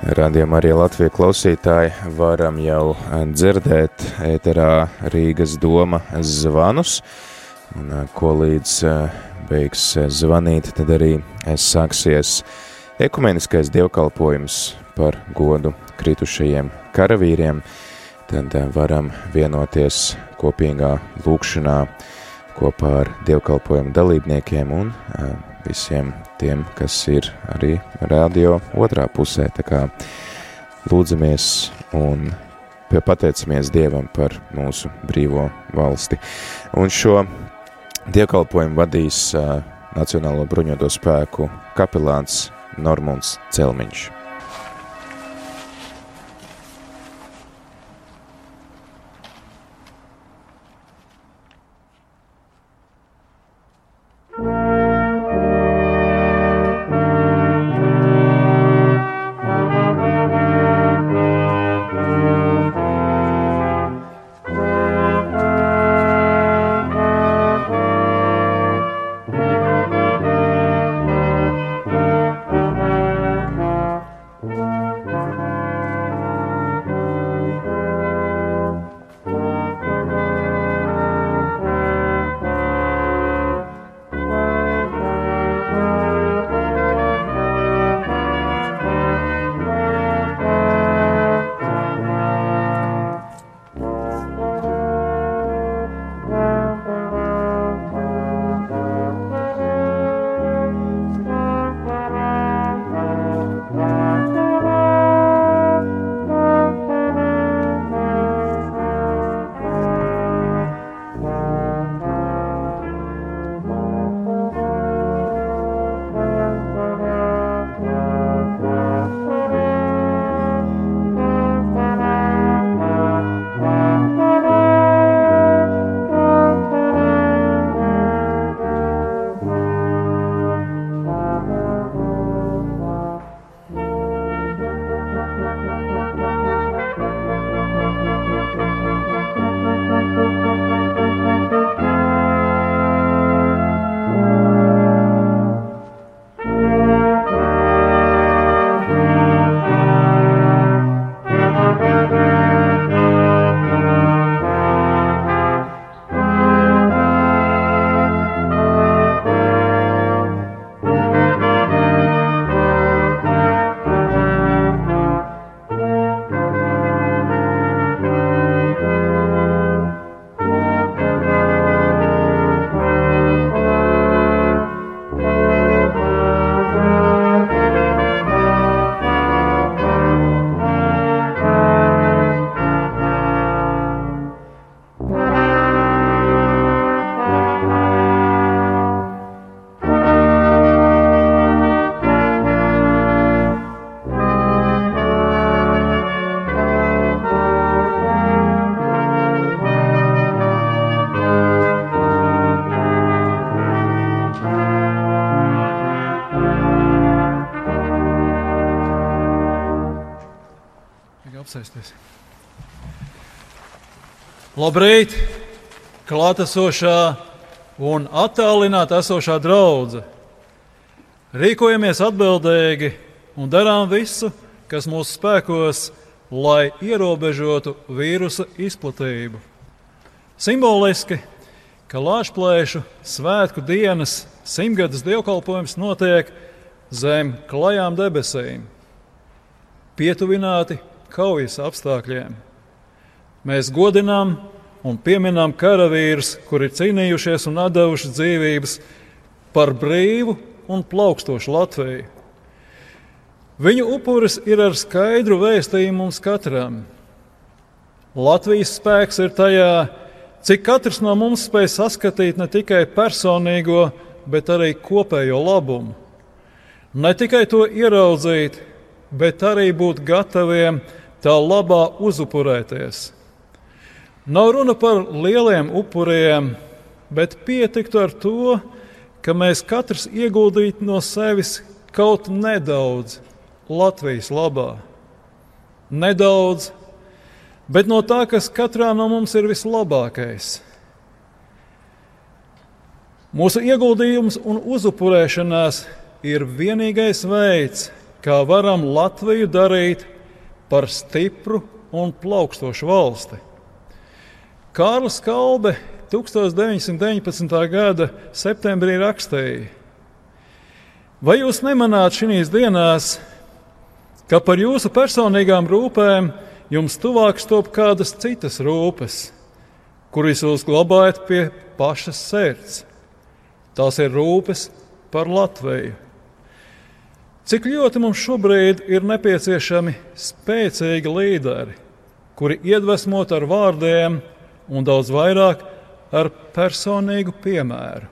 Radījumā arī Latvijas klausītāji varam jau dzirdēt ēterā Rīgas doma zvanus, un ko līdz beigs zvanīt, tad arī sāksies ekumeniskais dievkalpojums par godu kritušajiem karavīriem, tad varam vienoties kopīgā lūkšanā kopā ar dievkalpojumu dalībniekiem un visiem tiem, kas ir arī radio otrā pusē. Tā kā lūdzamies un pateicamies Dievam par mūsu brīvo valsti. Un šo dievkalpojumu vadīs uh, Nacionālo bruņoto spēku kapelāns Normunds Celmiņš. Apsēsties. Labrīt, klātesošā un attālināta esošā draudzene. Rīkojamies atbildīgi un darām visu, kas mūsu spēkos, lai ierobežotu vīrusa izplatību. Simboliski, ka Latvijas svētku dienas simtgades dievkalpojums notiek zem klajām debesīm, pietuvināti kaujas apstākļiem. Mēs godinām un pieminām karavīrus, kuri cīnījušies un devuši dzīvības par brīvu un plaukstošu Latviju. Viņu upuris ir ar skaidru vēstījumu mums katram. Latvijas spēks ir tajā, cik katrs no mums spēj saskatīt ne tikai personīgo, bet arī kopējo labumu. Ne tikai to ieraudzīt, bet arī būt gataviem tā labā uzupurēties. Nav runa par lieliem upuriem, bet pietiktu ar to, ka mēs katrs ieguldītu no sevis kaut nedaudz Latvijas labā. Nedaudz, bet no tā, kas katrā no mums ir vislabākais. Mūsu ieguldījums un uzupurēšanās ir vienīgais veids, kā varam Latviju darīt par stipru un plaukstošu valsti. Kārlis Kalbe 1919. gada septembrī rakstīja: Vai jūs nemanāt šīs dienās, ka par jūsu personīgām rūpēm jums tuvāk stop kādas citas rūpes, kuras jūs glabājat pie pašas sirds? Tās ir rūpes par Latviju. Cik ļoti mums šobrīd ir nepieciešami spēcīgi līderi, kuri iedvesmot ar vārdiem un daudz vairāk ar personīgu piemēru.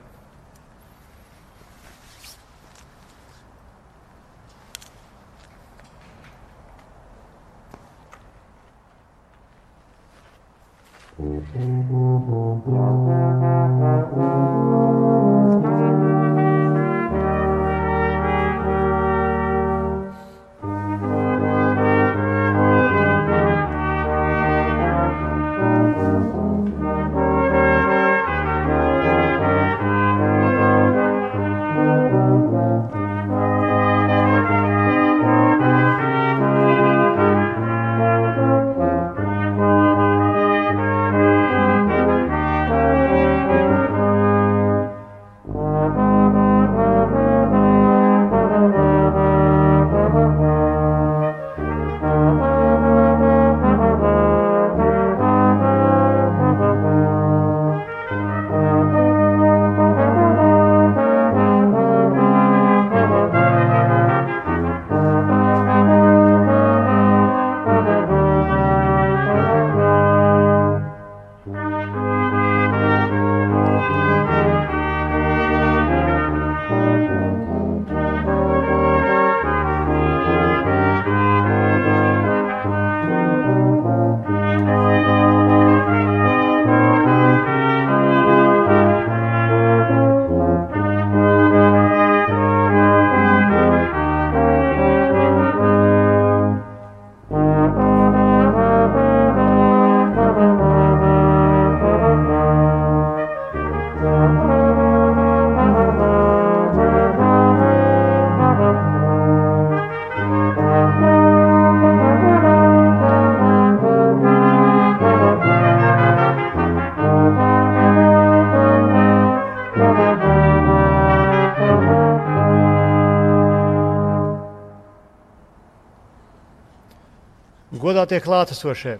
Godātie klātesošie,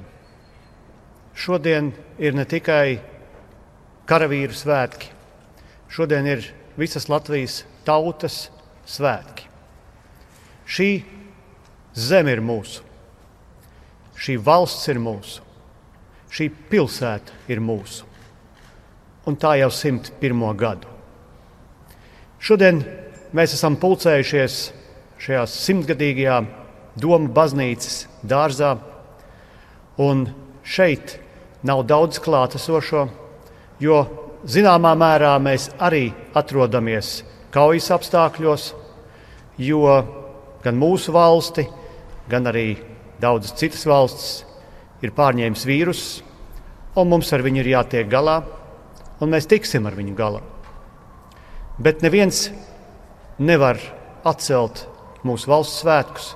šodien ir ne tikai karavīru svētki, šodien ir visas Latvijas tautas svētki. Šī zeme ir mūsu, šī valsts ir mūsu, šī pilsēta ir mūsu, un tā jau 101. gadu. Šodien mēs esam pulcējušies šajā simtgadīgajā Doma baznīcas dārzā, un šeit nav daudz klātesošo, jo zināmā mērā mēs arī atrodamies kaujas apstākļos, jo gan mūsu valsti, gan arī daudzas citas valstis ir pārņēmis vīrusu, un mums ar viņu ir jātiek galā, un mēs tiksim ar viņu galā. Bet neviens nevar atcelt mūsu valsts svētkus,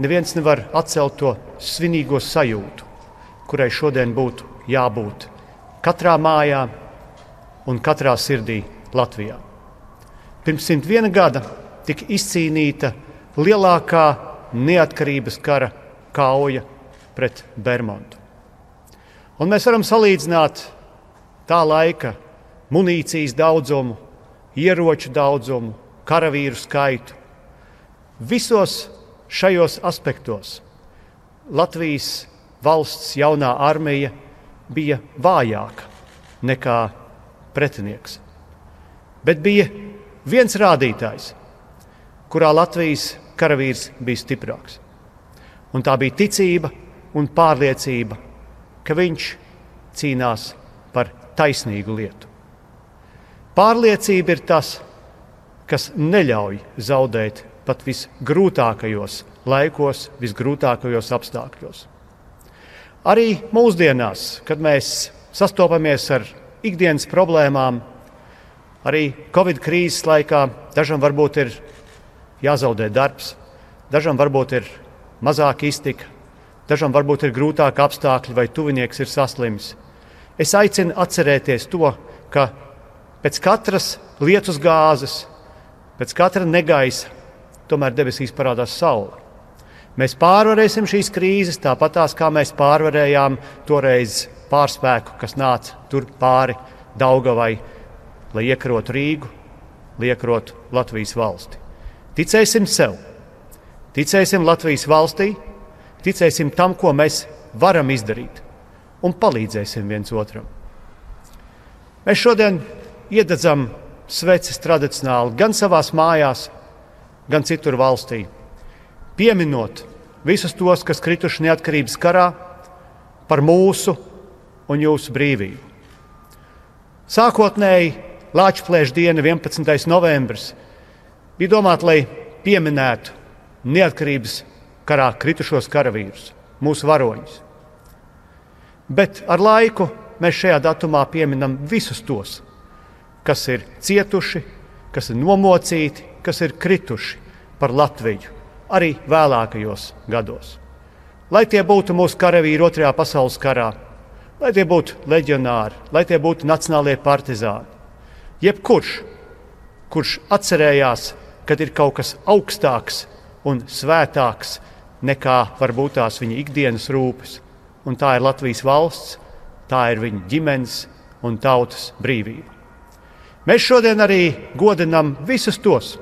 Neviens nevar atcelt to svinīgo sajūtu, kurai šodien būtu jābūt katrā mājā un katrā sirdī Latvijā. Pirms 101 gada tika izcīnīta lielākā neatkarības kara kauja pret Bermudu. Un mēs varam salīdzināt tā laika munīcijas daudzumu, ieroču daudzumu, karavīru skaitu. Visos šajos aspektos Latvijas valsts jaunā armija bija vājāka nekā pretinieks. Bet bija viens rādītājs, kurā Latvijas karavīrs bija stiprāks. Un tā bija ticība un pārliecība, ka viņš cīnās par taisnīgu lietu. Pārliecība ir tas, kas neļauj zaudēt pat visgrūtākajos laikos, visgrūtākajos apstākļos. Arī mūsdienās, kad mēs sastopamies ar ikdienas problēmām, arī Covid krīzes laikā dažam varbūt ir jāzaudē darbs, dažam varbūt ir mazāk iztika, dažam varbūt ir grūtāk apstākļi vai tuvinieks ir saslims. Es aicinu atcerēties to, ka pēc katras lietus gāzes, pēc katra negaisa, tomēr debesīs parādās saule. Mēs pārvarēsim šīs krīzes tāpat kā mēs pārvarējām toreiz pārspēku, kas nāca tur pāri Daugavai, lai iekarotu Rīgu, lai iekarotu Latvijas valsti. Ticēsim sev, ticēsim Latvijas valstī, ticēsim tam, ko mēs varam izdarīt, un palīdzēsim viens otram. Mēs šodien iededzam sveces tradicionāli gan savās mājās, gan citur valstī, pieminot visus tos, kas krituši neatkarības karā par mūsu un jūsu brīvību. Sākotnēji Latvijas diena, 11. novembris, bija domāta, lai pieminētu neatkarības karā kritušos karavīrus, mūsu varoņus. Bet ar laiku mēs šajā datumā pieminam visus tos, kas ir cietuši, kas ir nomocīti, kas ir krituši par Latviju arī vēlākajos gados. Lai tie būtu mūsu karavīri Otrajā pasaules karā, lai tie būtu leģionāri, lai tie būtu nacionālie partizāni. Jebkurš, kurš atcerējās, ka ir kaut kas augstāks un svētāks nekā varbūt tās viņa ikdienas rūpes, un tā ir Latvijas valsts, tā ir viņa ģimenes un tautas brīvība. Mēs šodien arī godinam visus tos,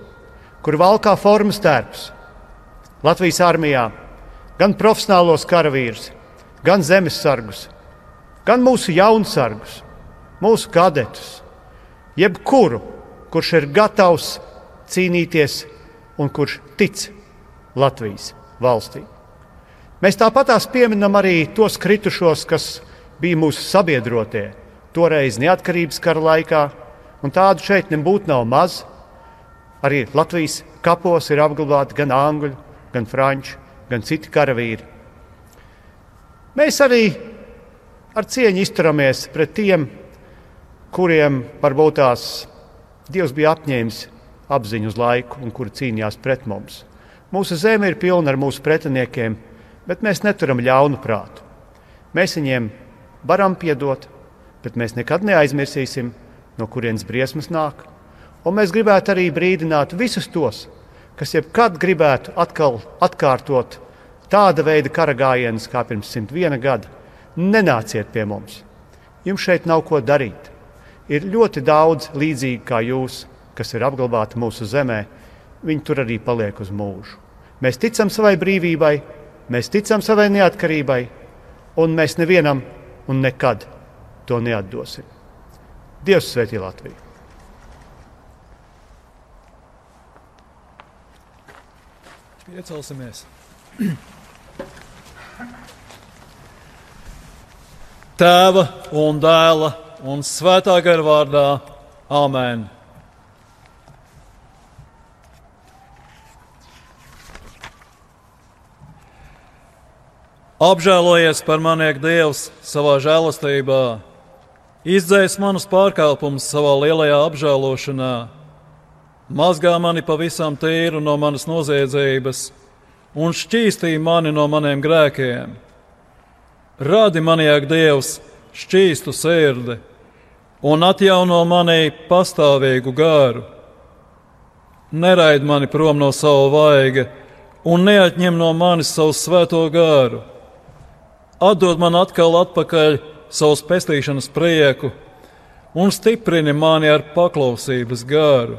kuri valkā formas tērpus Latvijas armijā, gan profesionālos karavīrus, gan zemesargus, gan mūsu jaunsargus, mūsu kadetus, jebkuru, kurš ir gatavs cīnīties un kurš tic Latvijas valstī. Mēs tāpat pieminam arī tos kritušos, kas bija mūsu sabiedrotie toreiz neatkarības kara laikā, un tādu šeit nebūtu nav maz. Arī Latvijas kapos ir apglabāti gan angļu, gan franču, gan citi karavīri. Mēs arī ar cieņu izturamies pret tiem, kuriem varbūt tās Dievs bija apņēmis apziņu uz laiku un kuri cīnījās pret mums. Mūsu zeme ir pilna ar mūsu pretiniekiem, bet mēs neturam ļaunu prātu. Mēs viņiem varam piedot, bet mēs nekad neaizmirsīsim, no kurienes briesmas nāk. Un mēs gribētu arī brīdināt visus tos, kas jebkad gribētu atkal atkārtot tāda veida kara gājienus kā pirms 101 gada, nenāciet pie mums. Jums šeit nav ko darīt. Ir ļoti daudz līdzīgi kā jūs, kas ir apglabāti mūsu zemē. Viņi tur arī paliek uz mūžu. Mēs ticam savai brīvībai, mēs ticam savai neatkarībai, un mēs nevienam un nekad to neatdosim. Dievs svētī Latviju! Iecelsimies! Tēva un dēla un svētā gara vārdā Āmen! Apžēlojies par mani, Dievs, savā žēlastībā, izdzēs manus pārkāpumus savā lielajā apžēlošanā, mazgā mani pavisam tīru no manas noziedzības un šķīstīja mani no maniem grēkiem. Rādi manī, ak, Dievs, šķīstu sirdi un atjauno manī pastāvīgu gāru. Neraid mani prom no sava vaiga un neatņem no manis savu svēto gāru. Atdod man atkal atpakaļ savus pestīšanas prieku un stiprini mani ar paklausības gāru.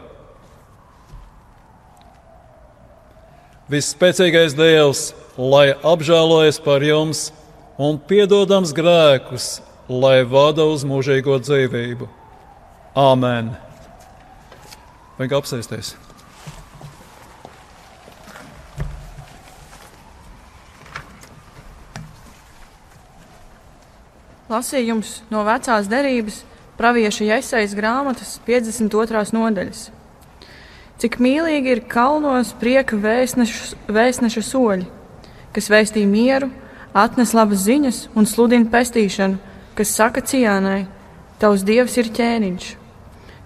Visspēcīgais Dievs, lai apžēlojas par jums un piedodams grēkus, lai vada uz mūžīgo dzīvību. Āmen! Vajag apsēsties! Lasījums no vecās derības pravieša Jēzus grāmatas 52. nodaļas. Cik mīlīgi ir kalnos prieka vēstneša, vēstneša soļi, kas vēstīja mieru, atnes labas ziņas un sludina pestīšanu, kas saka ciānai: Tavs dievs ir ķēniņš.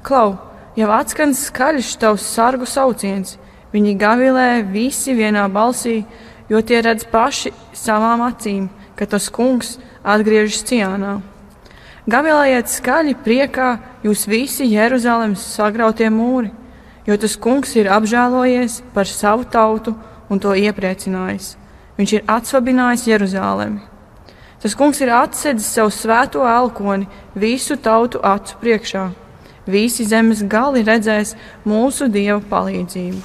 Klau, jau atskan skaļš tavs sargu sauciens, Viņi gavilē visi vienā balsī, jo tie redz paši savām acīm, ka tas kungs atgriežas ciānā. Gavilējiet skaļi priekā, jūs visi Jeruzalemes sagrautie mūri, jo tas kungs ir apžēlojies par savu tautu un to iepriecinājis. Viņš ir atsvabinājis Jeruzalemi. Tas kungs ir atsedzis savu svēto elkoni visu tautu acu priekšā. Visi zemes gali redzēs mūsu Dieva palīdzību.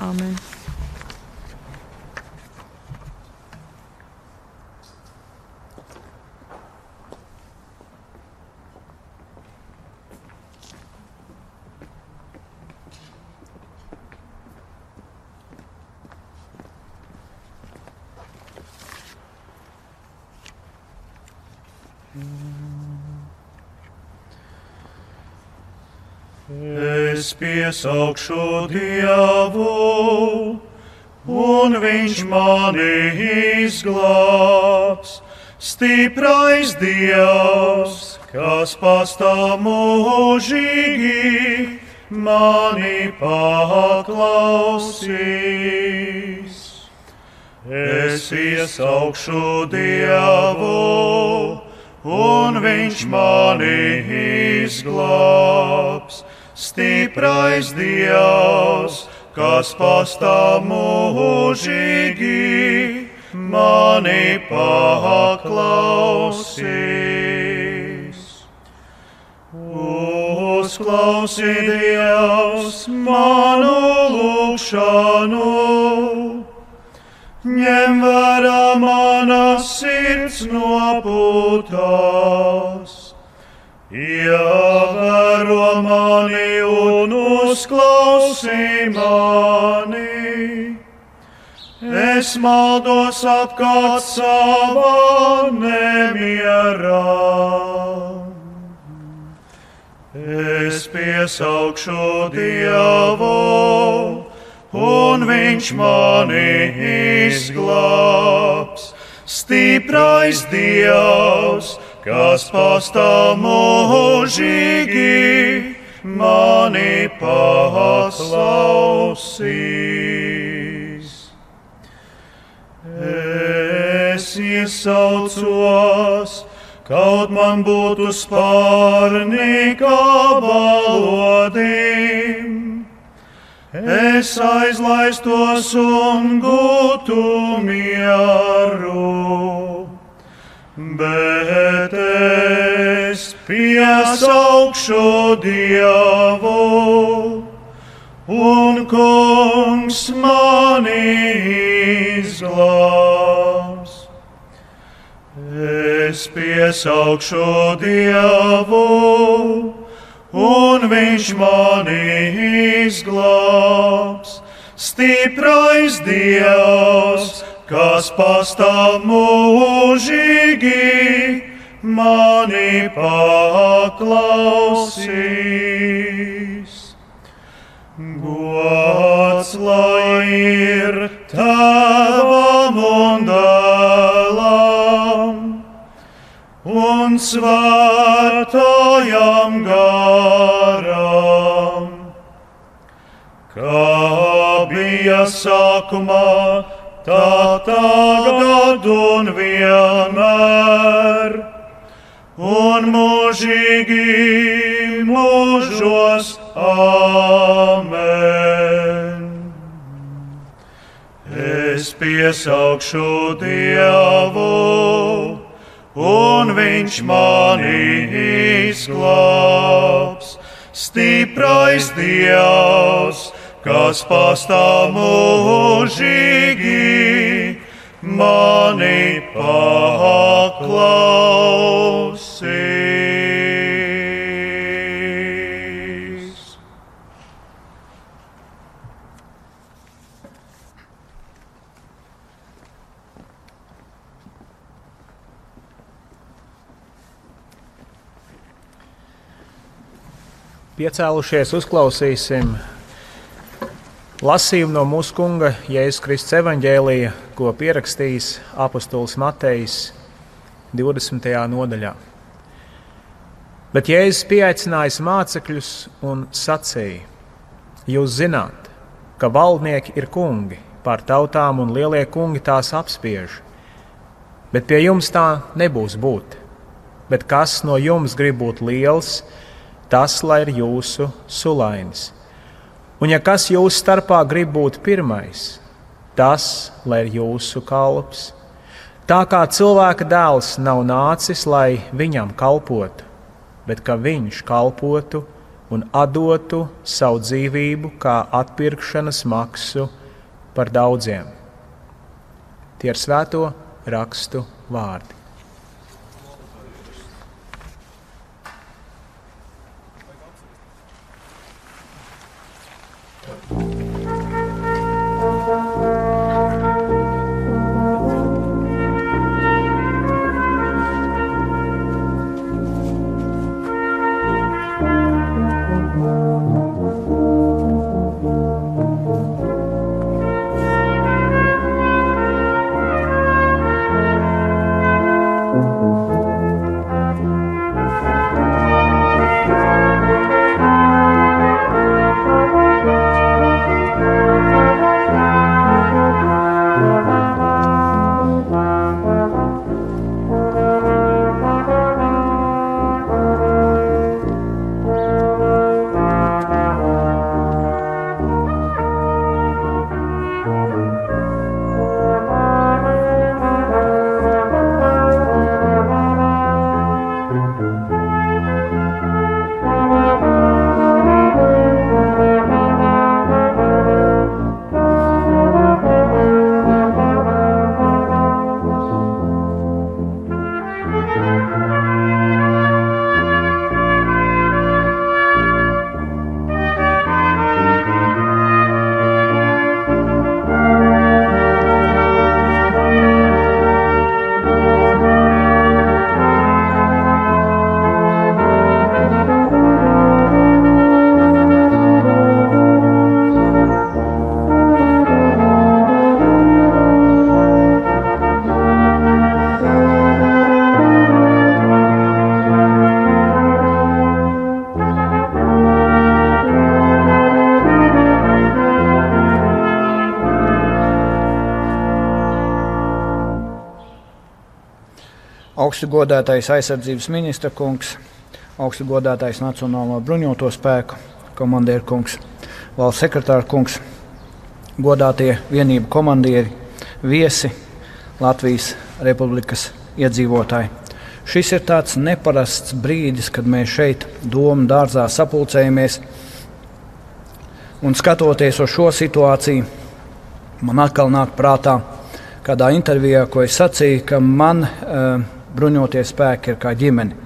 Amen! Es piesaukšu Dievu, un Viņš mani izglābs. Stiprais Dievs, kas pastāv mūžīgi, mani paklausīs. Es iesaukšu Dievu, un Viņš mani izglābs stiprais Dievs, kas pastāv mūžīgi, mani paklausīs. Uzklausi Dievs manu lūgšanu, ņem vērā manas sirds nopūtās Ievēro mani un uzklausī mani. Es maldos apkārt savā nemierā. Es piesaukšu Dievu, un Viņš mani izglābs. Stiprais Dievs! Kas pastāv mūžīgi, mani paklausīs. Es iesaucos, kaut man būtu spārni kā balodim. Es aizlaistos un gūtu mieru bet es piesaukšu Dievu, un Kungs mani izglābs. Es piesaukšu Dievu, un Viņš mani izglābs. Stiprais Dievs! Kas pastāv mūžīgi, mani paklausīs. Gods lai ir tavam un dēlam un svētajam garam, kā bija sākumā tā tagad un vienmēr, un mūžīgi mūžos amen. Es piesaukšu Dievu, un Viņš mani izglābs, stiprais Dievs kas pastāv mūžīgi, mani paklausīs. Piecēlušies, uzklausīsim Lasījumu no mūsu kunga Jēzus Kristus evanģēlīja, ko pierakstījis apustulis Matejs 20. nodaļā. Bet Jēzus pieaicinājis mācekļus un sacīja: Jūs zināt, ka valdnieki ir kungi, pār tautām un lielie kungi tās apspiež. Bet pie jums tā nebūs būt. Bet kas no jums grib būt liels, tas lai ir jūsu sulainis. Un ja kas jūsu starpā grib būt pirmais, tas lai ir jūsu kalps. Tā kā cilvēka dēls nav nācis, lai viņam kalpotu, bet ka viņš kalpotu un dotu savu dzīvību kā atpirkšanas maksu par daudziem. Tie ir svēto rakstu vārdi. Augstu godātais aizsardzības ministra kungs, augstu godātais Nacionālo bruņoto spēku komandieru kungs, valsts sekretāra kungs, godātie vienību komandieri, viesi, Latvijas Republikas iedzīvotāji. Šis ir tāds neparasts brīdis, kad mēs šeit, Doma dārzā, sapulcējamies. Un skatoties uz šo situāciju, man atkal nāk prātā kādā intervijā, ko es sacīju, ka man uh, bruņotie spēki ir kā ģimene.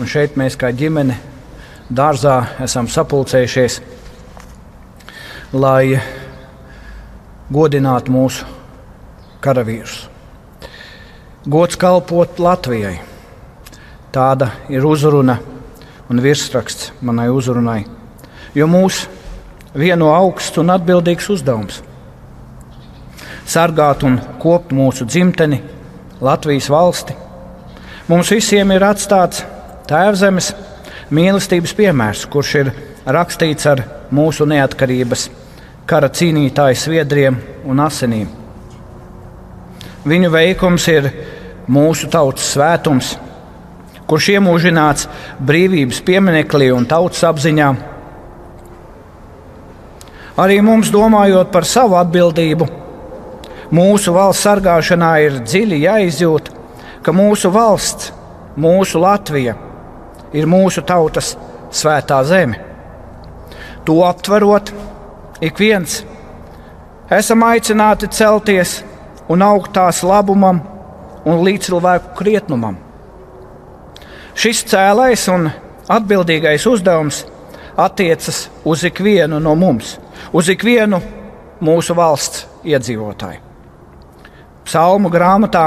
Un šeit mēs kā ģimene dārzā esam sapulcējušies, lai godinātu mūsu karavīrus. Gods kalpot Latvijai. Tāda ir uzruna un virsraksts manai uzrunai, jo mūs vieno augsts un atbildīgs uzdevums - sargāt un kopt mūsu dzimteni, Latvijas valsti Mums visiem ir atstāts Tēvzemes mīlestības piemērs, kurš ir rakstīts ar mūsu neatkarības kara cīnītāju sviedriem un asinīm. Viņu veikums ir mūsu tautas svētums, kurš iemūžināts brīvības pieminekli un tautas apziņā. Arī mums, domājot par savu atbildību, mūsu valsts sargāšanā ir dziļi jāizjūt ka mūsu valsts, mūsu Latvija, ir mūsu tautas svētā zeme. To aptverot, ik viens esam aicināti celties un augt tās labumam un līdzcilvēku krietnumam. Šis cēlais un atbildīgais uzdevums attiecas uz ikvienu no mums, uz ikvienu mūsu valsts iedzīvotāju. Psalmu grāmatā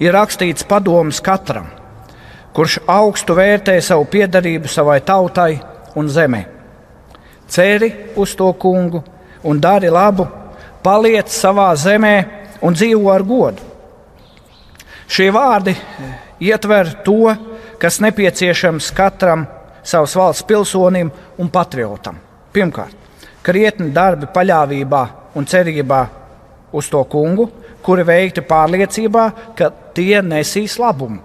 ir rakstīts padoms katram, kurš augstu vērtē savu piedarību savai tautai un zemē. Ceri uz to kungu un dari labu, paliec savā zemē un dzīvo ar godu. Šie vārdi ietver to, kas nepieciešams katram savas valsts pilsonim un patriotam. Pirmkārt, krietni darbi paļāvībā un cerībā uz to kungu, kuri veikti pārliecībā, ka tie nesīs labumu.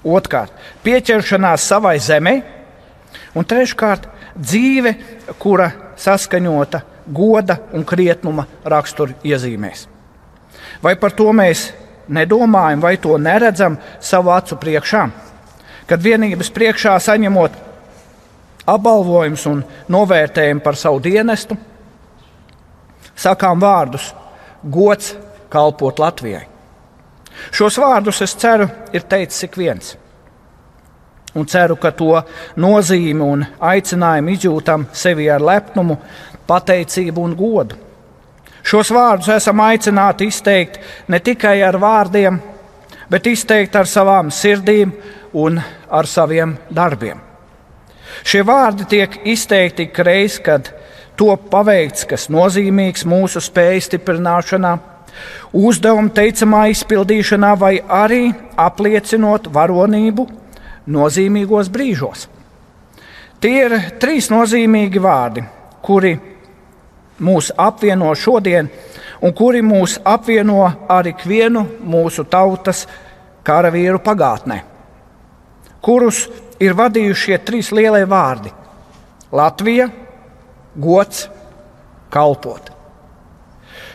Otrkārt, pieķeršanās savai zemē, un treškārt, dzīve, kura saskaņota goda un krietnuma rakstura iezīmēs. Vai par to mēs nedomājam, vai to neredzam savu acu priekšā? Kad vienības priekšā saņemot apbalvojumus un novērtējumu par savu dienestu, sakām vārdus: gods kalpot Latvijai. Šos vārdus es ceru, ir teicis ik viens. Un ceru, ka to nozīmi un aicinājumu izjūtam sevi ar lepnumu, pateicību un godu. Šos vārdus esam aicināti izteikt ne tikai ar vārdiem, bet izteikt ar savām sirdīm un ar saviem darbiem. Šie vārdi tiek izteikti ik reiz, kad top paveikts kas nozīmīgs mūsu spēju stiprināšanā, uzdevuma teicamā izpildīšanā, vai arī apliecinot varonību nozīmīgos brīžos. Tie ir trīs nozīmīgi vārdi, kuri mūs apvieno šodien, un kuri mūs apvieno ar ikvienu mūsu tautas karavīru pagātnē, kurus ir vadījuši šie trīs lielie vārdi - Latvija, gods, kalpot.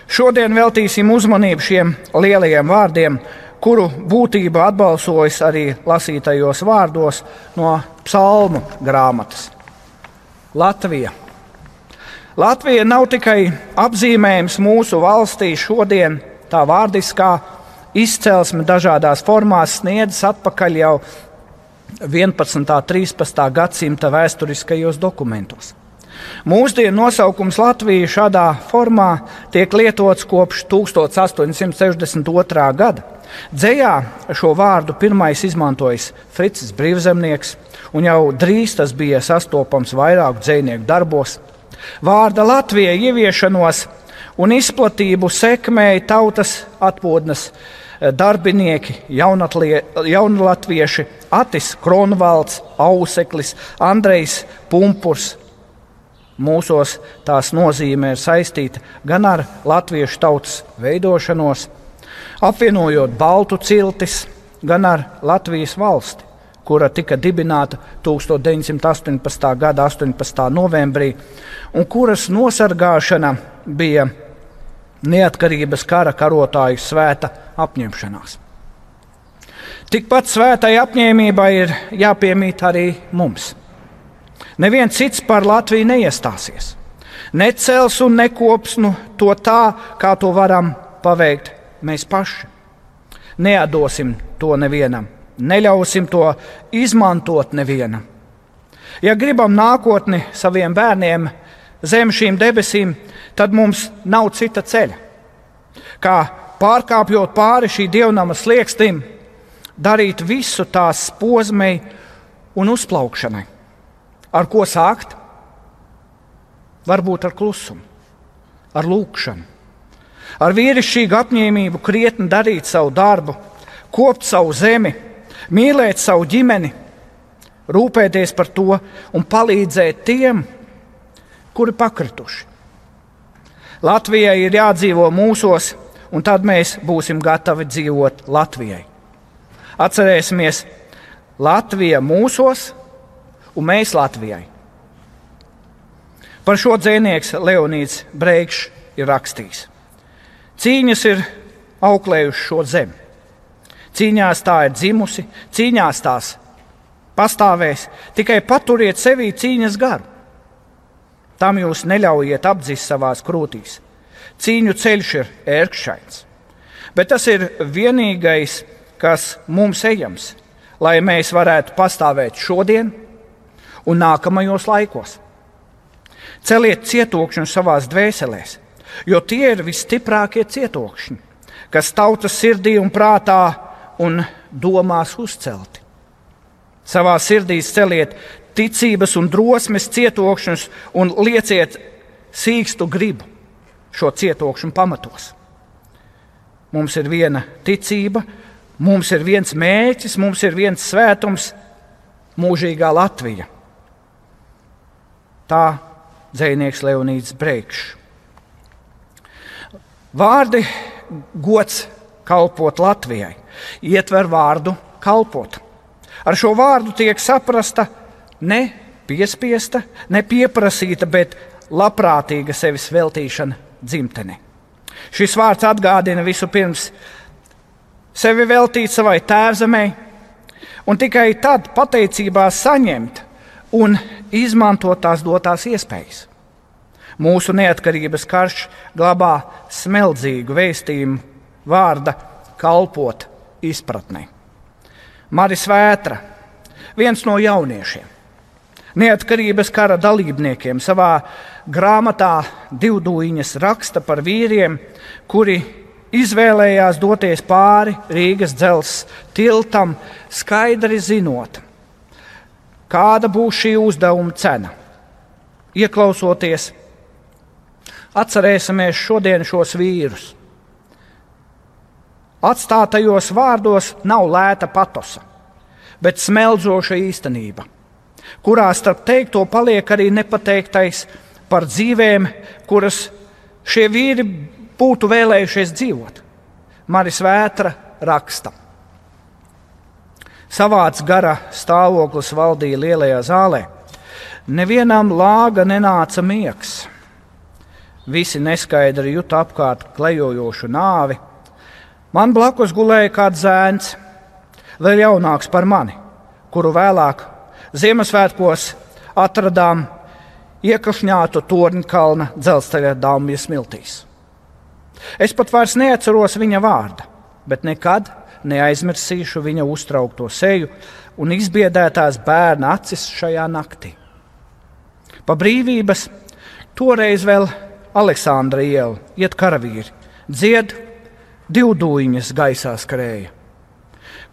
Šodien veltīsim uzmanību šiem lielajiem vārdiem, kuru būtību atbalsojas arī lasītajos vārdos no psalmu grāmatas. Latvija. Latvija nav tikai apzīmējums mūsu valstī šodien, tā vārdiskā izcelsme dažādās formās sniedzas atpakaļ jau 11. un 13. gadsimta vēsturiskajos dokumentos. Mūsdienu nosaukums Latvija šādā formā tiek lietots kopš 1862. gada. Dzējā šo vārdu pirmais izmantojis Fricis Brīvzemnieks, un jau drīz tas bija sastopams vairāku dzinieku darbos. Vārda Latvija ieviešanos un izplatību sekmēja tautas atpūtnes darbinieki, jaunatvieši, Atis Kronvalds, Auseklis, Andrejs Pumpurs, Mūsos tās nozīme ir saistīta gan ar latviešu tautas veidošanos, apvienojot Baltu ciltis, gan ar Latvijas valsti, kura tika dibināta 1918. gada 18. novembrī, un kuras nosargāšana bija neatkarības kara karotāju svēta apņemšanās. Tikpat svētai apņēmībai ir jāpiemīt arī mums. Neviens cits par Latviju neiestāsies. Necels un nekops nu, to tā, kā to varam paveikt mēs paši. Neatdosim to nevienam, neļausim to izmantot nevienam. Ja gribam nākotni saviem bērniem zem šīm debesīm, tad mums nav cita ceļa. Kā pārkāpjot pāri šī dievnama sliekstim, darīt visu tās posmei un uzplaukšanai. Ar ko sākt? Varbūt ar klusumu, ar lūkšanu, ar vīrišķīgu apņēmību krietni darīt savu darbu, kopt savu zemi, mīlēt savu ģimeni, rūpēties par to un palīdzēt tiem, kuri pakrituši. Latvijai ir jādzīvo mūsos, un tad mēs būsim gatavi dzīvot Latvijai. Atcerēsimies, Latvija mūsos un mēs Latvijai. Par šo dzēnieks Leonīds Breikšs ir rakstījis. Cīņas ir auklējušas šo zemi. Cīņās tā ir dzimusi, cīņās tās pastāvēs, tikai paturiet sevī cīņas garu. Tam jūs neļaujiet apdzist savās krūtīs. Cīņu ceļš ir ērkšķains, bet tas ir vienīgais, kas mums ejams, lai mēs varētu pastāvēt šodien un nākamajos laikos. Celiet cietokšņus savās dvēselēs, jo tie ir visstiprākie cietokšņi, kas tautas sirdī un prātā un domās uzcelti. Savā sirdī celiet ticības un drosmes cietokšņus un lieciet sīkstu gribu šo cietokšņu pamatos. Mums ir viena ticība, mums ir viens mērķis, mums ir viens svētums - mūžīgā Latvija. Tā dzinieks Leonīds Breikšs. Vārdi gods kalpot Latvijai ietver vārdu kalpot. Ar šo vārdu tiek saprasta ne piespiesta, ne pieprasīta, bet labprātīga sevis veltīšana dzimtenei. Šis vārds atgādina visu pirms sevi veltīt savai tēvzemē, un tikai tad pateicībā saņemt un izmantot tās dotās iespējas. Mūsu neatkarības karš glabā smeldzīgu vēstījumu vārda kalpot izpratnē. Maris Vētra, viens no jauniešiem, neatkarības kara dalībniekiem, savā grāmatā Divdūņas raksta par vīriem, kuri izvēlējās doties pāri Rīgas dzelzceļa tiltam, skaidri zinot, kāda būs šī uzdevuma cena. Ieklausoties, atcerēsimies šodien šos vīrus. Atstātajos vārdos nav lēta patosa, bet smeldzoša īstenība, kurā starp teikto paliek arī nepateiktais par dzīvēm, kuras šie vīri būtu vēlējušies dzīvot. Maris Vētra raksta. Savāds gara stāvoklis valdīja lielajā zālē. Nevienam lāga nenāca miegs. Visi neskaidri juta apkārt klejojošu nāvi. Man blakus gulēja kāds zēns, vēl jaunāks par mani, kuru vēlāk Ziemassvētkos atradām iekašņātu Torņkalna dzelzceļa dāmas smiltīs. Es pat vairs neatceros viņa vārda, bet nekad neaizmirsīšu viņa uztraukto seju un izbiedētās bērna acis šajā naktī. Pa brīvības toreiz vēl Aleksandra iela iet karavīri, dzied divdūņas gaisā skrēja.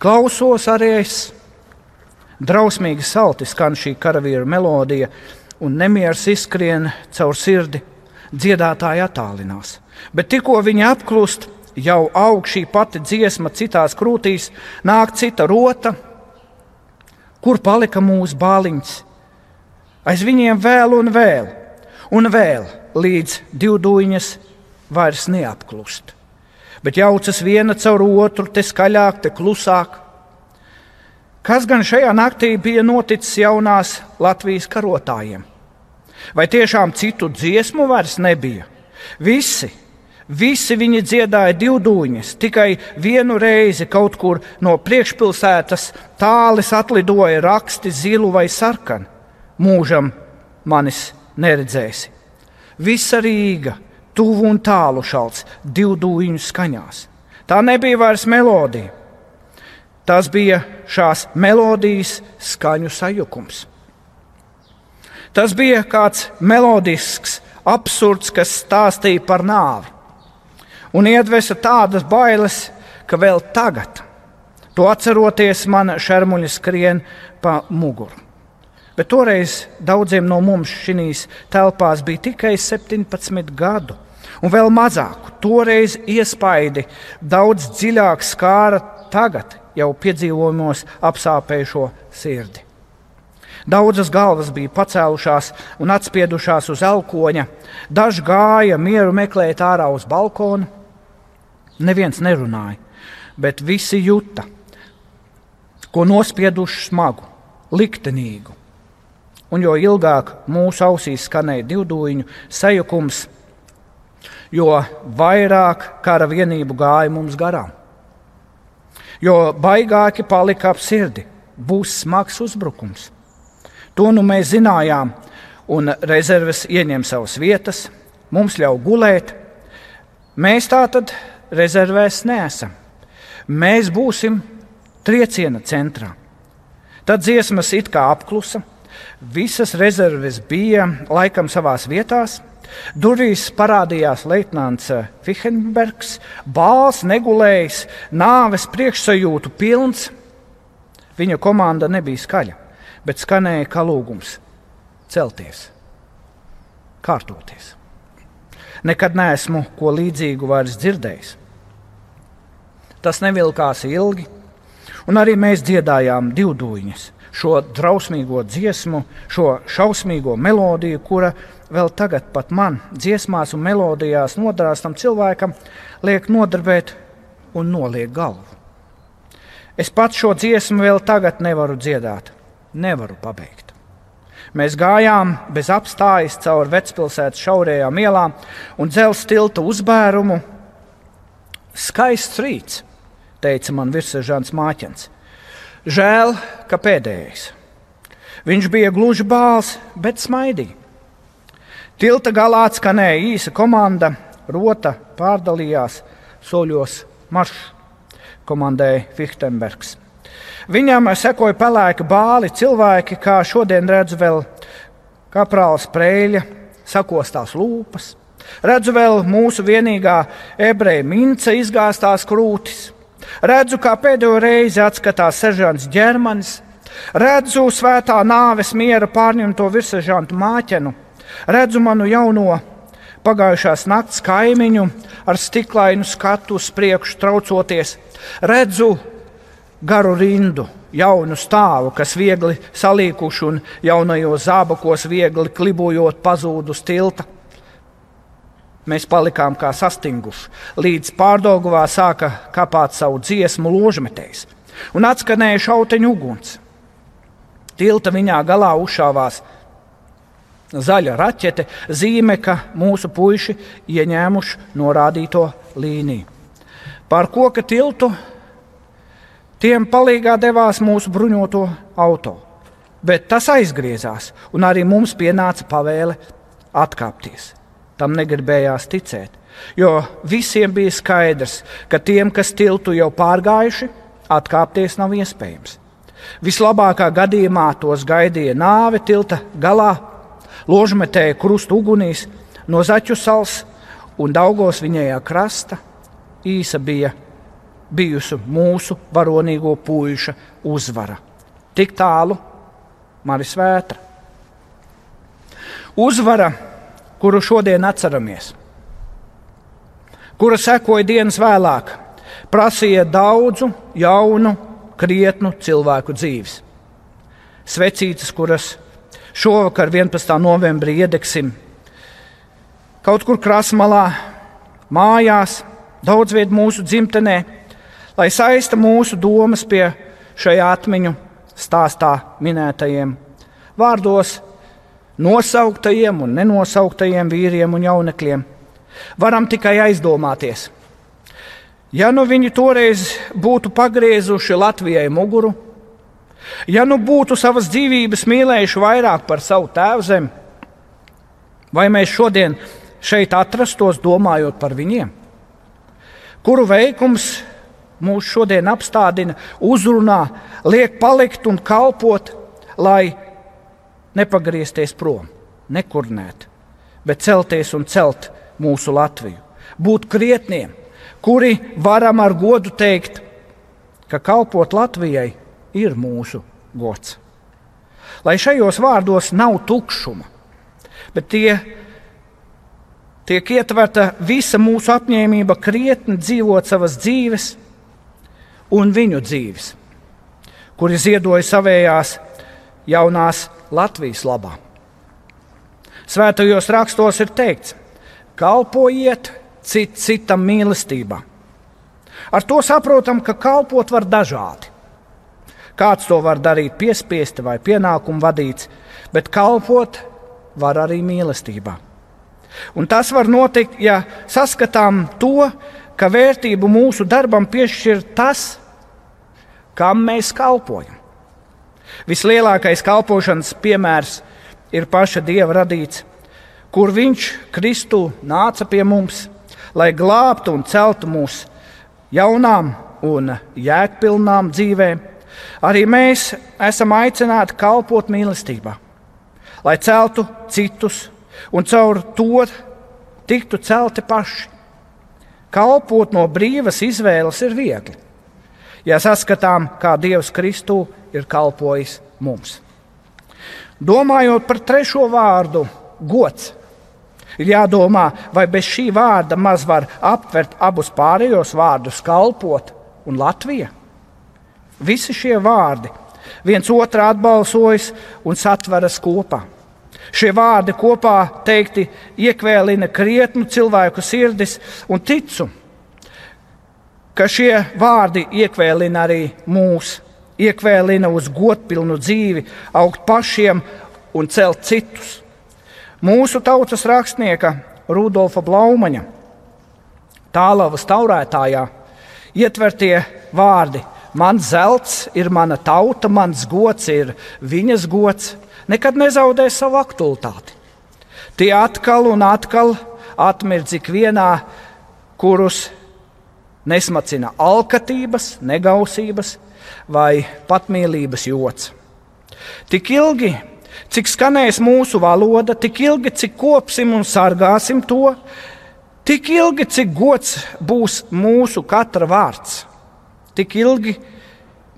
Klausos arī es. Drausmīgi salti skan šī karavīra melodija, un nemieris izskrien caur sirdi. Dziedātāji attālinās, bet tikko viņi apklust, jau aug šī pati dziesma, citās krūtīs nāk cita rota. Kur palika mūsu bāliņš? Aiz viņiem vēl un vēl, un vēl līdz divdūņas vairs neapklust. Bet jaucas viena caur otru, te skaļāk, te klusāk. Kas gan šajā naktī bija noticis jaunās Latvijas karotājiem? Vai tiešām citu dziesmu vairs nebija? Visi, visi viņi dziedāja divdūņas, tikai vienu reizi kaut kur no priekšpilsētas tālis atlidoja raksti zilu vai sarkanu. Mūžam manis neredzēsi. Visa Rīga, tuvu un tālu šalts, divdūņu skaņās. Tā nebija vairs melodija. Tas bija šās melodijas skaņu sajukums. Tas bija kāds melodisks absurds, kas stāstīja par nāvi. Un iedvesa tādas bailes, ka vēl tagad, to atceroties, man šermuļi skrien pa muguru. Bet toreiz daudziem no mums šīs telpās bija tikai 17 gadu, un vēl mazāku. Toreiz iespaidi daudz dziļāk skāra tagad jau piedzīvojumos apsāpējušo sirdi. Daudzas galvas bija pacēlušās un atspiedušās uz elkoņa, daži gāja mieru meklēt ārā uz balkona. Neviens nerunāja, bet visi juta, ko nospieduši smagu, liktenīgu. Un jo ilgāk mūsu ausīs skanēja divdūņu sajukums, jo vairāk kara vienību gāja mums garām. Jo baigāki palika ap sirdi, būs smags uzbrukums. To nu mēs zinājām, un rezerves ieņem savas vietas, mums ļauj gulēt. Mēs tā tad rezervēs neesam. Mēs būsim trieciena centrā. Tad dziesmas it kā apklusa, visas rezerves bija laikam savās vietās. Durvīs parādījās leitnants Fihenbergs, bāls negulējis, nāves priekšsajūtu pilns. Viņa komanda nebija skaļa bet skanēja kā lūgums celties, kārtoties. Nekad neesmu ko līdzīgu vairs dzirdējis. Tas nevilkās ilgi, un arī mēs dziedājām divdūņas, šo drausmīgo dziesmu, šo šausmīgo melodiju, kura vēl tagad pat man dziesmās un melodijās nodrāstam cilvēkam liek nodarbēt un noliek galvu. Es pats šo dziesmu vēl tagad nevaru dziedāt, nevaru pabeigt. Mēs gājām bez apstājas cauri vecpilsētas šaurajām ielām un dzelzceļa tilta uzbērumu. Skaists rīts, teica man virsmežants Māķens. Žēl, ka pēdējais. Viņš bija gluži bāls, bet smaidīja. Tilta galā skanēja īsa komanda, rota pārdalījās soļos marš, komandēja Fichtenbergs. Viņam sekoja pelēki bāli cilvēki, kā šodien redzu vēl kaprāls prēļa, sakostās lūpas. Redzu vēl mūsu vienīgā ebreja mince izgāztās krūtis. Redzu, kā pēdējo reizi atskatās sežants ģermanis. Redzu svētā nāves miera pārņemto virsmežantu māķenu. Redzu manu jauno pagājušās nakts kaimiņu ar stiklainu skatu uz priekšu traucoties. Redzu garu rindu, jaunu stāvu, kas viegli salīkuši un jaunajos zābakos viegli klibojot pazūd uz tilta. Mēs palikām kā sastinguši, līdz pārdogavā sāka kapāt savu dziesmu ložmetējs un atskanēja šauteņu uguns. Tilta viņā galā uzšāvās zaļa raķete, zīme, ka mūsu puiši ieņēmuši norādīto līniju. Pār koka tiltu Tiem palīgā devās mūsu bruņoto auto, bet tas aizgriezās, un arī mums pienāca pavēle atkāpties. Tam negribējās ticēt, jo visiem bija skaidrs, ka tiem, kas tiltu jau pārgājuši, atkāpties nav iespējams. Vislabākā gadījumā tos gaidīja nāve tilta galā, ložmetēja krustu ugunīs no Zaķu salas un Daugos viņējā krasta. Īsa bija bijusi mūsu varonīgo puīša uzvara. Tik tālu Maris Vētra. Uzvara, kuru šodien atceramies, kura sekoja dienas vēlāk, prasīja daudzu, jaunu, krietnu cilvēku dzīves. Svecītas, kuras šovakar, 11. novembrī, iedegsim kaut kur krasmalā, mājās, daudz vietā mūsu dzimtenē, lai saista mūsu domas pie šajā atmiņu stāstā minētajiem vārdos, nosauktajiem un nenosauktajiem vīriem un jaunekļiem. Varam tikai aizdomāties, ja nu viņi toreiz būtu pagriezuši Latvijai muguru, ja nu būtu savas dzīvības mīlējuši vairāk par savu tēvu zemi, vai mēs šodien šeit atrastos domājot par viņiem, kuru veikums mūs šodien apstādina, uzrunā, liek palikt un kalpot, lai nepagriezties prom, nekurnēt, bet celties un celt mūsu Latviju. Būt krietniem, kuri varam ar godu teikt, ka kalpot Latvijai ir mūsu gods. Lai šajos vārdos nav tukšuma, bet tie tiek ietverta visa mūsu apņēmība krietni dzīvot savas dzīves, un viņu dzīves, kuri ziedoja savējās jaunās Latvijas labā. Svētajos rakstos ir teikts: kalpojiet cit, citam mīlestībā. Ar to saprotam, ka kalpot var dažādi. Kāds to var darīt piespiesti vai pienākumu vadīts, bet kalpot var arī mīlestībā. Un tas var notikt, ja saskatām to, ka vērtību mūsu darbam piešķir tas, kam mēs kalpojam. Vislielākais kalpošanas piemērs ir paša Dieva radīts, kur Viņš Kristu nāca pie mums, lai glābtu un celtu mūs jaunām un jēgpilnām dzīvēm. Arī mēs esam aicināti kalpot mīlestībā, lai celtu citus un caur to tiktu celti paši. Kalpot no brīvas izvēles ir viegli ja saskatām, kā Dievs Kristū ir kalpojis mums. Domājot par trešo vārdu, gods, ir jādomā, vai bez šī vārda maz var aptvert abus pārējos vārdus, kalpot un Latvija. Visi šie vārdi viens otru atbalsojas un satveras kopā. Šie vārdi kopā teikti iekvēlina krietnu cilvēku sirdis un ticu, ka šie vārdi iekvēlina arī mūs, iekvēlina uz godpilnu dzīvi, augt pašiem un celt citus. Mūsu tautas rakstnieka Rudolfa Blaumaņa, tālavas taurētājā, ietvertie vārdi Mans zelts ir mana tauta, mans gods ir viņas gods, nekad nezaudēs savu aktualitāti. Tie atkal un atkal atmirdz ikvienā, kurus nesmacina alkatības, negausības vai patmīlības joks. Tik ilgi, cik skanēs mūsu valoda, tik ilgi, cik kopsim un sargāsim to, tik ilgi, cik gods būs mūsu katra vārds, tik ilgi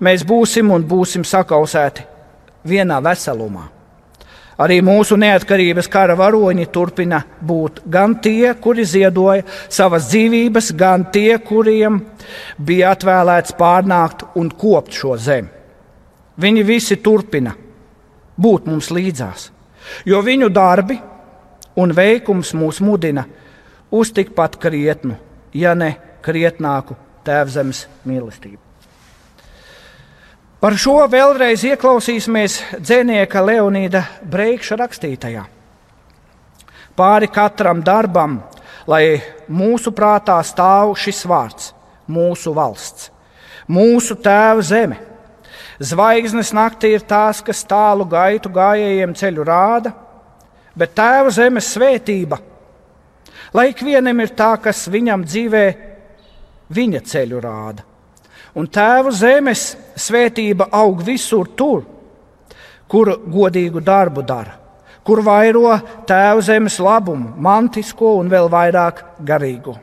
mēs būsim un būsim sakausēti vienā veselumā. Arī mūsu neatkarības kara varoņi turpina būt gan tie, kuri ziedoja savas dzīvības, gan tie, kuriem bija atvēlēts pārnākt un kopt šo zemi. Viņi visi turpina būt mums līdzās, jo viņu darbi un veikums mūs mudina uz tikpat krietnu, ja ne krietnāku tēvzemes mīlestību. Par šo vēlreiz ieklausīsimies dzinieka Leonīda Breikša rakstītajā. Pāri katram darbam, lai mūsu prātā stāv šis vārds - mūsu valsts, mūsu tēva zeme. Zvaigznes naktī ir tās, kas tālu gaitu gājējiem ceļu rāda, bet tēva zemes svētība, lai ikvienam ir tā, kas viņam dzīvē viņa ceļu rāda un tēva zemes svētība aug visur tur, kur godīgu darbu dara, kur vairo tēva zemes labumu, mantisko un vēl vairāk garīgu.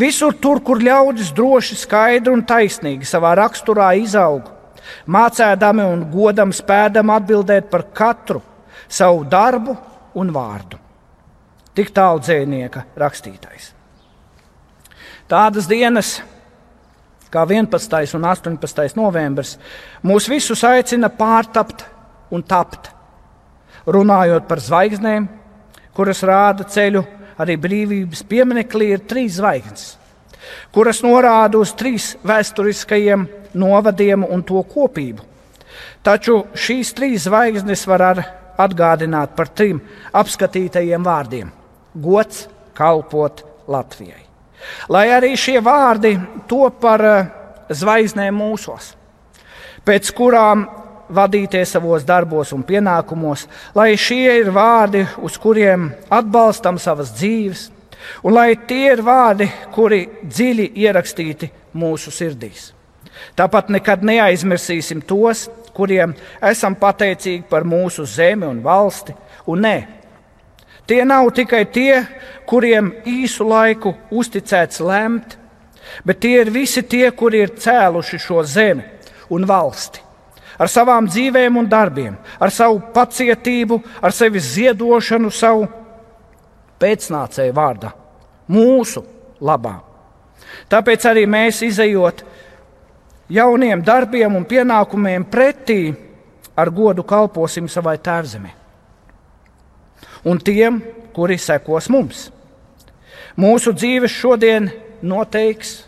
Visur tur, kur ļaudis droši, skaidri un taisnīgi savā raksturā izaug, mācēdami un godam spēdam atbildēt par katru savu darbu un vārdu. Tik tālu dzēnieka rakstītais. Tādas dienas kā 11. un 18. novembris, mūs visus aicina pārtapt un tapt. Runājot par zvaigznēm, kuras rāda ceļu, arī brīvības pieminekļi ir trīs zvaigznes, kuras norāda uz trīs vēsturiskajiem novadiem un to kopību. Taču šīs trīs zvaigznes var atgādināt par trim apskatītajiem vārdiem - gods, kalpot Latvijai. Lai arī šie vārdi top par eh, zvaigznēm mūsos, pēc kurām vadīties savos darbos un pienākumos, lai šie ir vārdi, uz kuriem atbalstam savas dzīves, un lai tie ir vārdi, kuri dziļi ierakstīti mūsu sirdīs. Tāpat nekad neaizmirsīsim tos, kuriem esam pateicīgi par mūsu zemi un valsti, un ne Tie nav tikai tie, kuriem īsu laiku uzticēts lemt, bet tie ir visi tie, kuri ir cēluši šo zemi un valsti. Ar savām dzīvēm un darbiem, ar savu pacietību, ar sevis ziedošanu, savu pēcnācēju vārdā, mūsu labā. Tāpēc arī mēs izējot jauniem darbiem un pienākumiem pretī, ar godu kalposim savai tēvzemei un tiem, kuri sekos mums. Mūsu dzīves šodien noteiks,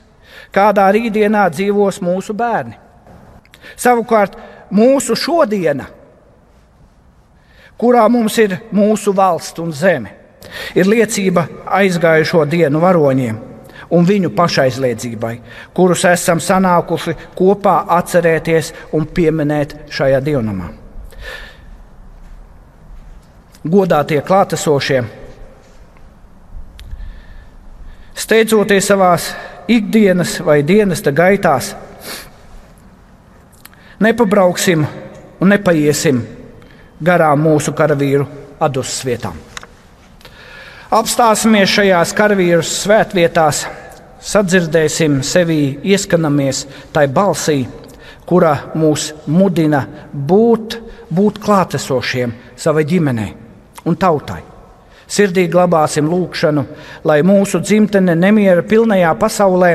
kādā rītdienā dzīvos mūsu bērni. Savukārt, mūsu šodiena, kurā mums ir mūsu valsts un zeme, ir liecība aizgājušo dienu varoņiem un viņu pašaizliedzībai, kurus esam sanākuši kopā atcerēties un pieminēt šajā dievnamā godātie klātesošie. Steidzoties savā ikdienas vai dienas gaitās, nepabrauksim un nepaiesim garām mūsu karavīru adusas vietām. Apstāsimies šajās karavīru svētvietās, sadzirdēsim sevi, ieskanamies tai balsī, kura mūs mudina būt, būt klātesošiem savai ģimenei un tautai. Sirdī glabāsim lūgšanu, lai mūsu dzimtene nemiera pilnajā pasaulē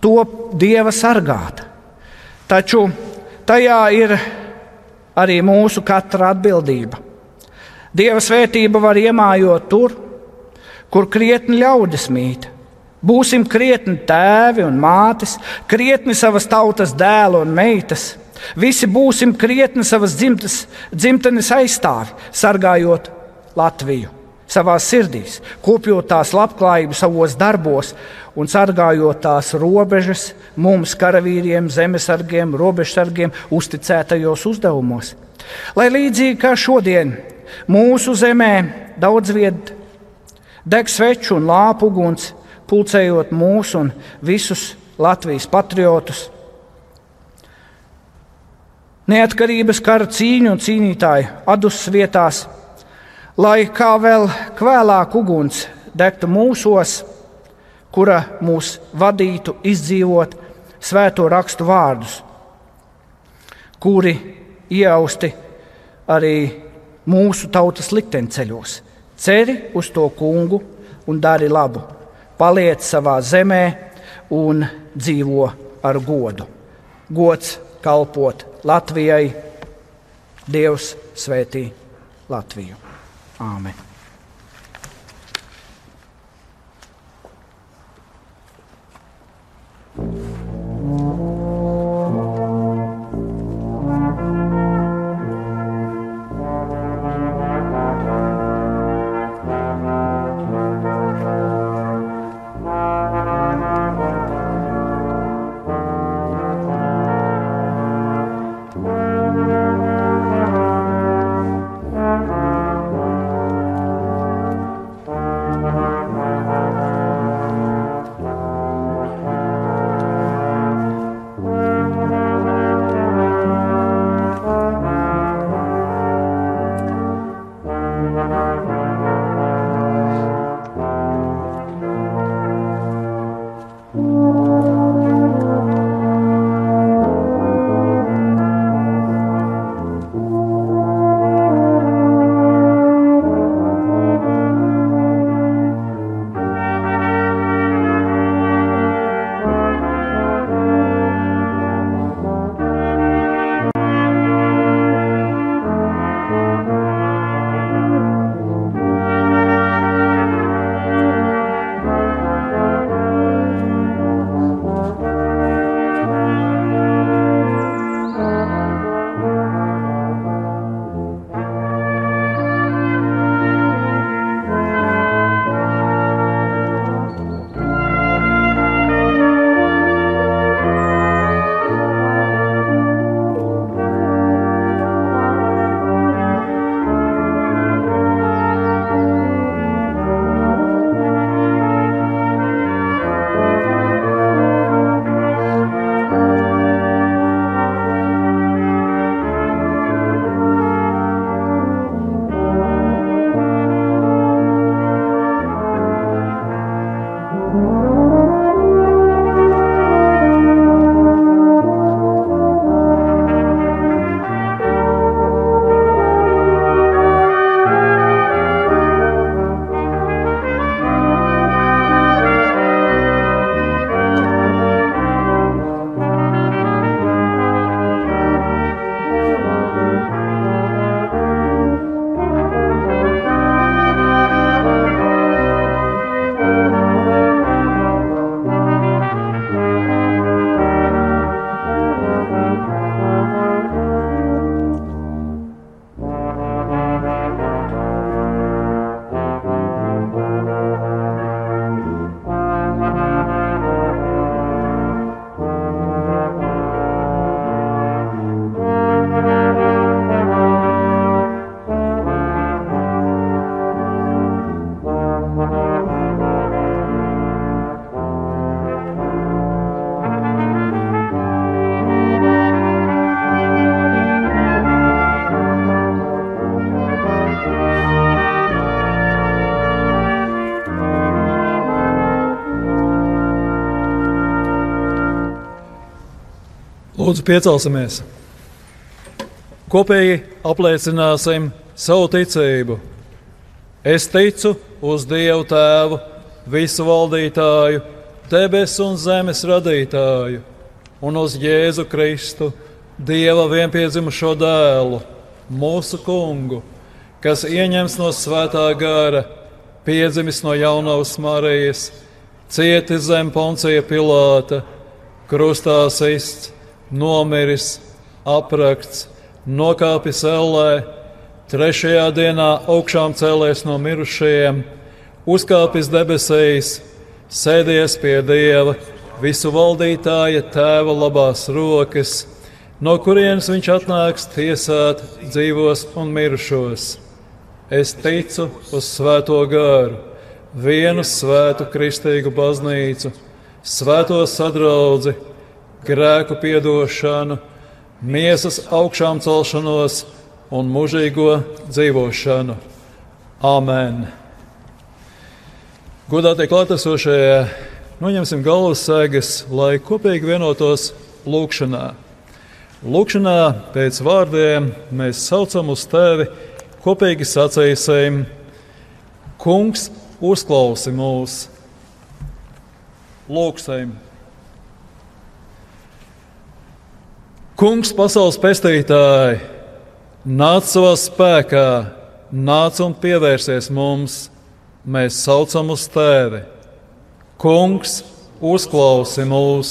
top dieva sargāta. Taču Tajā ir arī mūsu katra atbildība. Dieva svētība var iemājot tur, kur krietni ļaudis mīt. Būsim krietni tēvi un mātes, krietni savas tautas dēlu un meitas. Visi būsim krietni savas dzimtas, dzimtenes aizstāvi, sargājot Latviju savā sirdīs, kopjot tās labklājību savos darbos un sargājot tās robežas mums, karavīriem, zemesargiem, robežsargiem, uzticētajos uzdevumos. Lai līdzīgi kā šodien mūsu zemē daudz viet deg sveču un lāpu uguns, pulcējot mūsu un visus Latvijas patriotus, neatkarības kara cīņu un cīnītāju adus vietās, lai kā vēl kvēlāk uguns degtu mūsos, kura mūs vadītu izdzīvot svēto rakstu vārdus, kuri iausti arī mūsu tautas likteņceļos. Ceri uz to kungu un dari labu, paliec savā zemē un dzīvo ar godu. Gods kalpot Latvijai, Dievs svētī Latviju. Āmen! Lūdzu, piecelsimies! Kopīgi apliecināsim savu ticību. Es ticu uz Dievu Tēvu, visu valdītāju, debesu un zemes radītāju, un uz Jēzu Kristu, Dieva vienpiedzimušo dēlu, mūsu kungu, kas ieņems no svētā gara, piedzimis no jaunavas Marijas, cietis zem Poncija Pilāta, krustā sists, nomiris, aprakts, nokāpis ellē, trešajā dienā augšām cēlēs no mirušajiem, uzkāpis debesīs, sēdies pie Dieva, visu valdītāja tēva labās rokas, no kurienes viņš atnāks tiesāt dzīvos un mirušos. Es ticu uz Svēto gāru, vienu svētu kristīgu baznīcu, svēto sadraudzi, grēku piedošanu, miesas augšām celšanos un mūžīgo dzīvošanu. Āmen! Godātie klātesošie, noņemsim galvas sēgas, lai kopīgi vienotos lūkšanā. Lūkšanā pēc vārdiem mēs saucam uz tevi, kopīgi sacīsim, Kungs, uzklausi mūs! Lūksim! Kungs, pasaules pestītāji, nāc savā spēkā, nāc un pievērsies mums! mēs saucam uz tevi. Kungs, uzklausi mūs!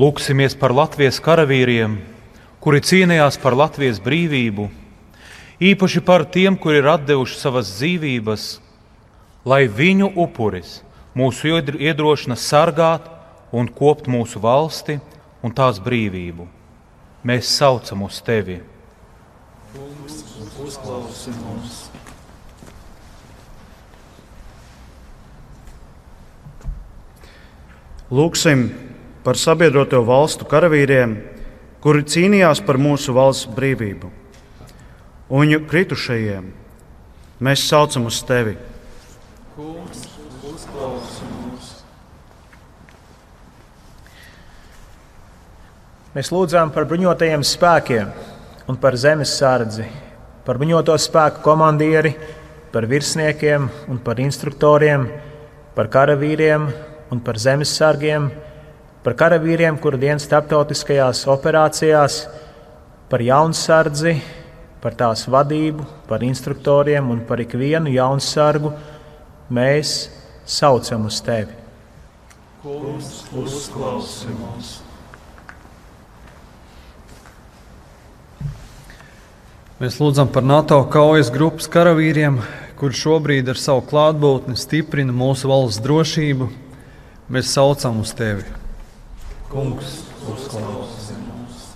Lūksimies par Latvijas karavīriem, kuri cīnījās par Latvijas brīvību, īpaši par tiem, kuri ir devuši savas dzīvības, lai viņu upuris mūsu iedrošina sargāt un kopt mūsu valsti un tās brīvību. Mēs saucam uz tevi. Kungs, uzklausi mums! Lūksim par sabiedroto valstu karavīriem, kuri cīnījās par mūsu valsts brīvību. Un kritušajiem mēs saucam uz tevi. Kungs, Mēs lūdzām par bruņotajiem spēkiem un par zemes sardzi, par bruņoto spēku komandieri, par virsniekiem un par instruktoriem, par karavīriem un par zemes sargiem, par karavīriem, kuru dienas starptautiskajās operācijās, par jaunsardzi, par tās vadību, par instruktoriem un par ikvienu jaunsargu mēs saucam uz tevi. Kungs, uzklausi mūs! Mēs lūdzam par NATO kaujas grupas karavīriem, kuri šobrīd ar savu klātbūtni stiprina mūsu valsts drošību. Mēs saucam uz tevi. Kungs, uzklausi mūs!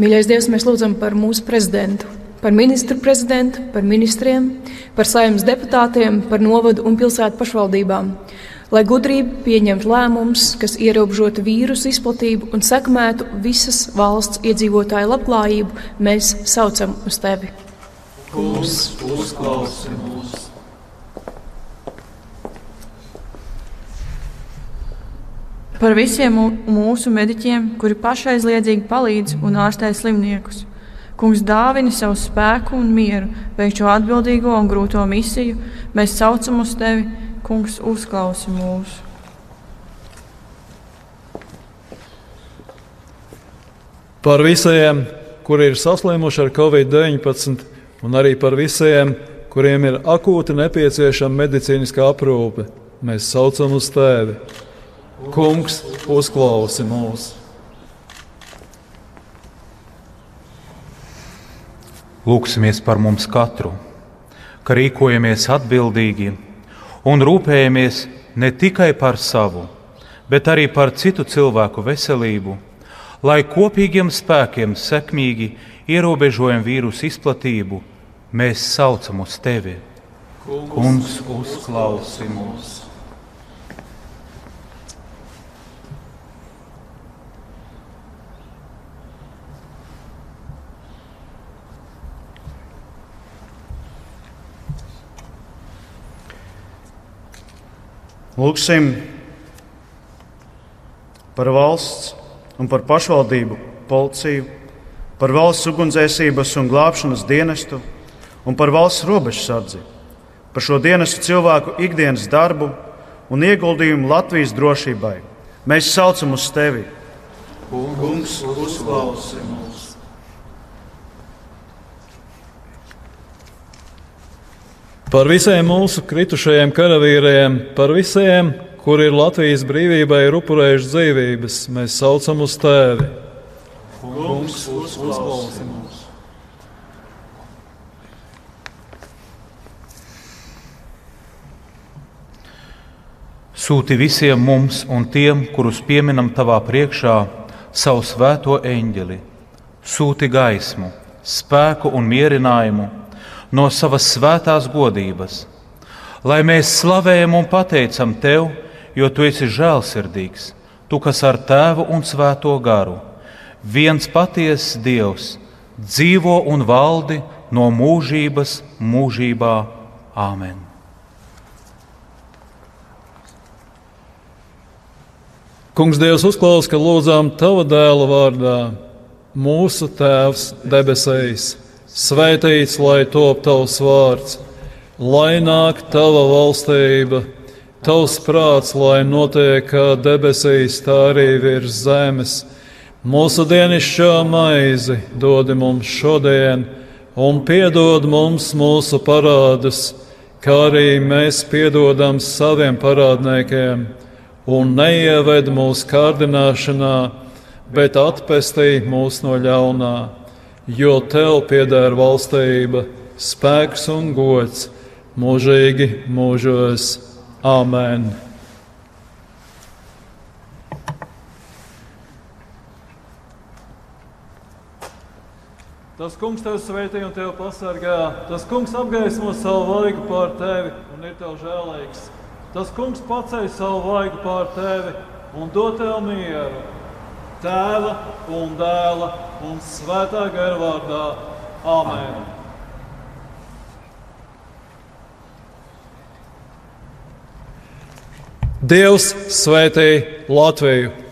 Mīļais Dievs, mēs lūdzam par mūsu prezidentu, par ministru prezidentu, par ministriem, par saimnes deputātiem, par novadu un pilsētu pašvaldībām lai gudrība pieņemtu lēmumus, kas ierobežotu vīrusu izplatību un sekmētu visas valsts iedzīvotāju labklājību, mēs saucam uz tevi. Kungs, uzklausi mūs! Par visiem mūsu mediķiem, kuri pašaizliedzīgi palīdz un ārstē slimniekus. Kungs dāvina savu spēku un mieru, veikt šo atbildīgo un grūto misiju. Mēs saucam uz tevi, Kungs, uzklausi mūsu. Par visiem, kuri ir saslimuši ar covid-19, un arī par visiem, kuriem ir akūti nepieciešama medicīniskā aprūpe, mēs saucam uz tevi. Kungs, uzklausi mūs! Lūksimies par mums katru, ka rīkojamies atbildīgi un rūpējamies ne tikai par savu, bet arī par citu cilvēku veselību, lai kopīgiem spēkiem sekmīgi ierobežojam vīrusu izplatību, mēs saucam uz tevi. Kungs, uzklausi mūs! Lūksim par valsts un par pašvaldību, policiju, par valsts ugunsdzēsības un glābšanas dienestu un par valsts robežsardzi, par šo dienestu cilvēku ikdienas darbu un ieguldījumu Latvijas drošībai. Mēs saucam uz tevi! Kungs, uzklausi mūs! Par visiem mūsu kritušajiem karavīriem, par visiem, kuri ir Latvijas brīvībai ir upurējuši dzīvības, mēs saucam uz tevi. Kungs, uzklausi mūs! Sūti visiem mums un tiem, kurus pieminam tavā priekšā, savu svēto eņģeli. Sūti gaismu, spēku un mierinājumu no savas svētās godības, lai mēs slavējam un pateicam tev, jo tu esi žēlsirdīgs, tu kas ar tēvu un svēto garu, viens patiess Dievs, dzīvo un valdi no mūžības mūžībā. Āmen! Kungs, Dievs, uzklaus, ka lūdzām Tava dēla vārdā. Mūsu Tēvs debesīs, svētīts lai top Tavs vārds, lai nāk Tava valstība, Tavs prāts, lai notiek kā debesīs, tā arī virs zemes. Mūsu dienascho maizi dod mums šodien, un piedod mums mūsu parādus, kā arī mēs piedodam saviem parādniekiem un neieved mūsu kārdināšanā, bet atpestī mūs no ļaunā, jo tev pieder valstība, spēks un gods mūžīgi mūžos. Āmen! Tas kungs tev sveitī un tev pasargā. Tas kungs apgaismo savu vaigu pār tevi un ir tev žēlīgs. Tas kungs paceļ savu vaigu pār tevi un dod tev mieru. Tēva un dēla un svētā gara vārdā. Āmen! Dievs svētī Latviju!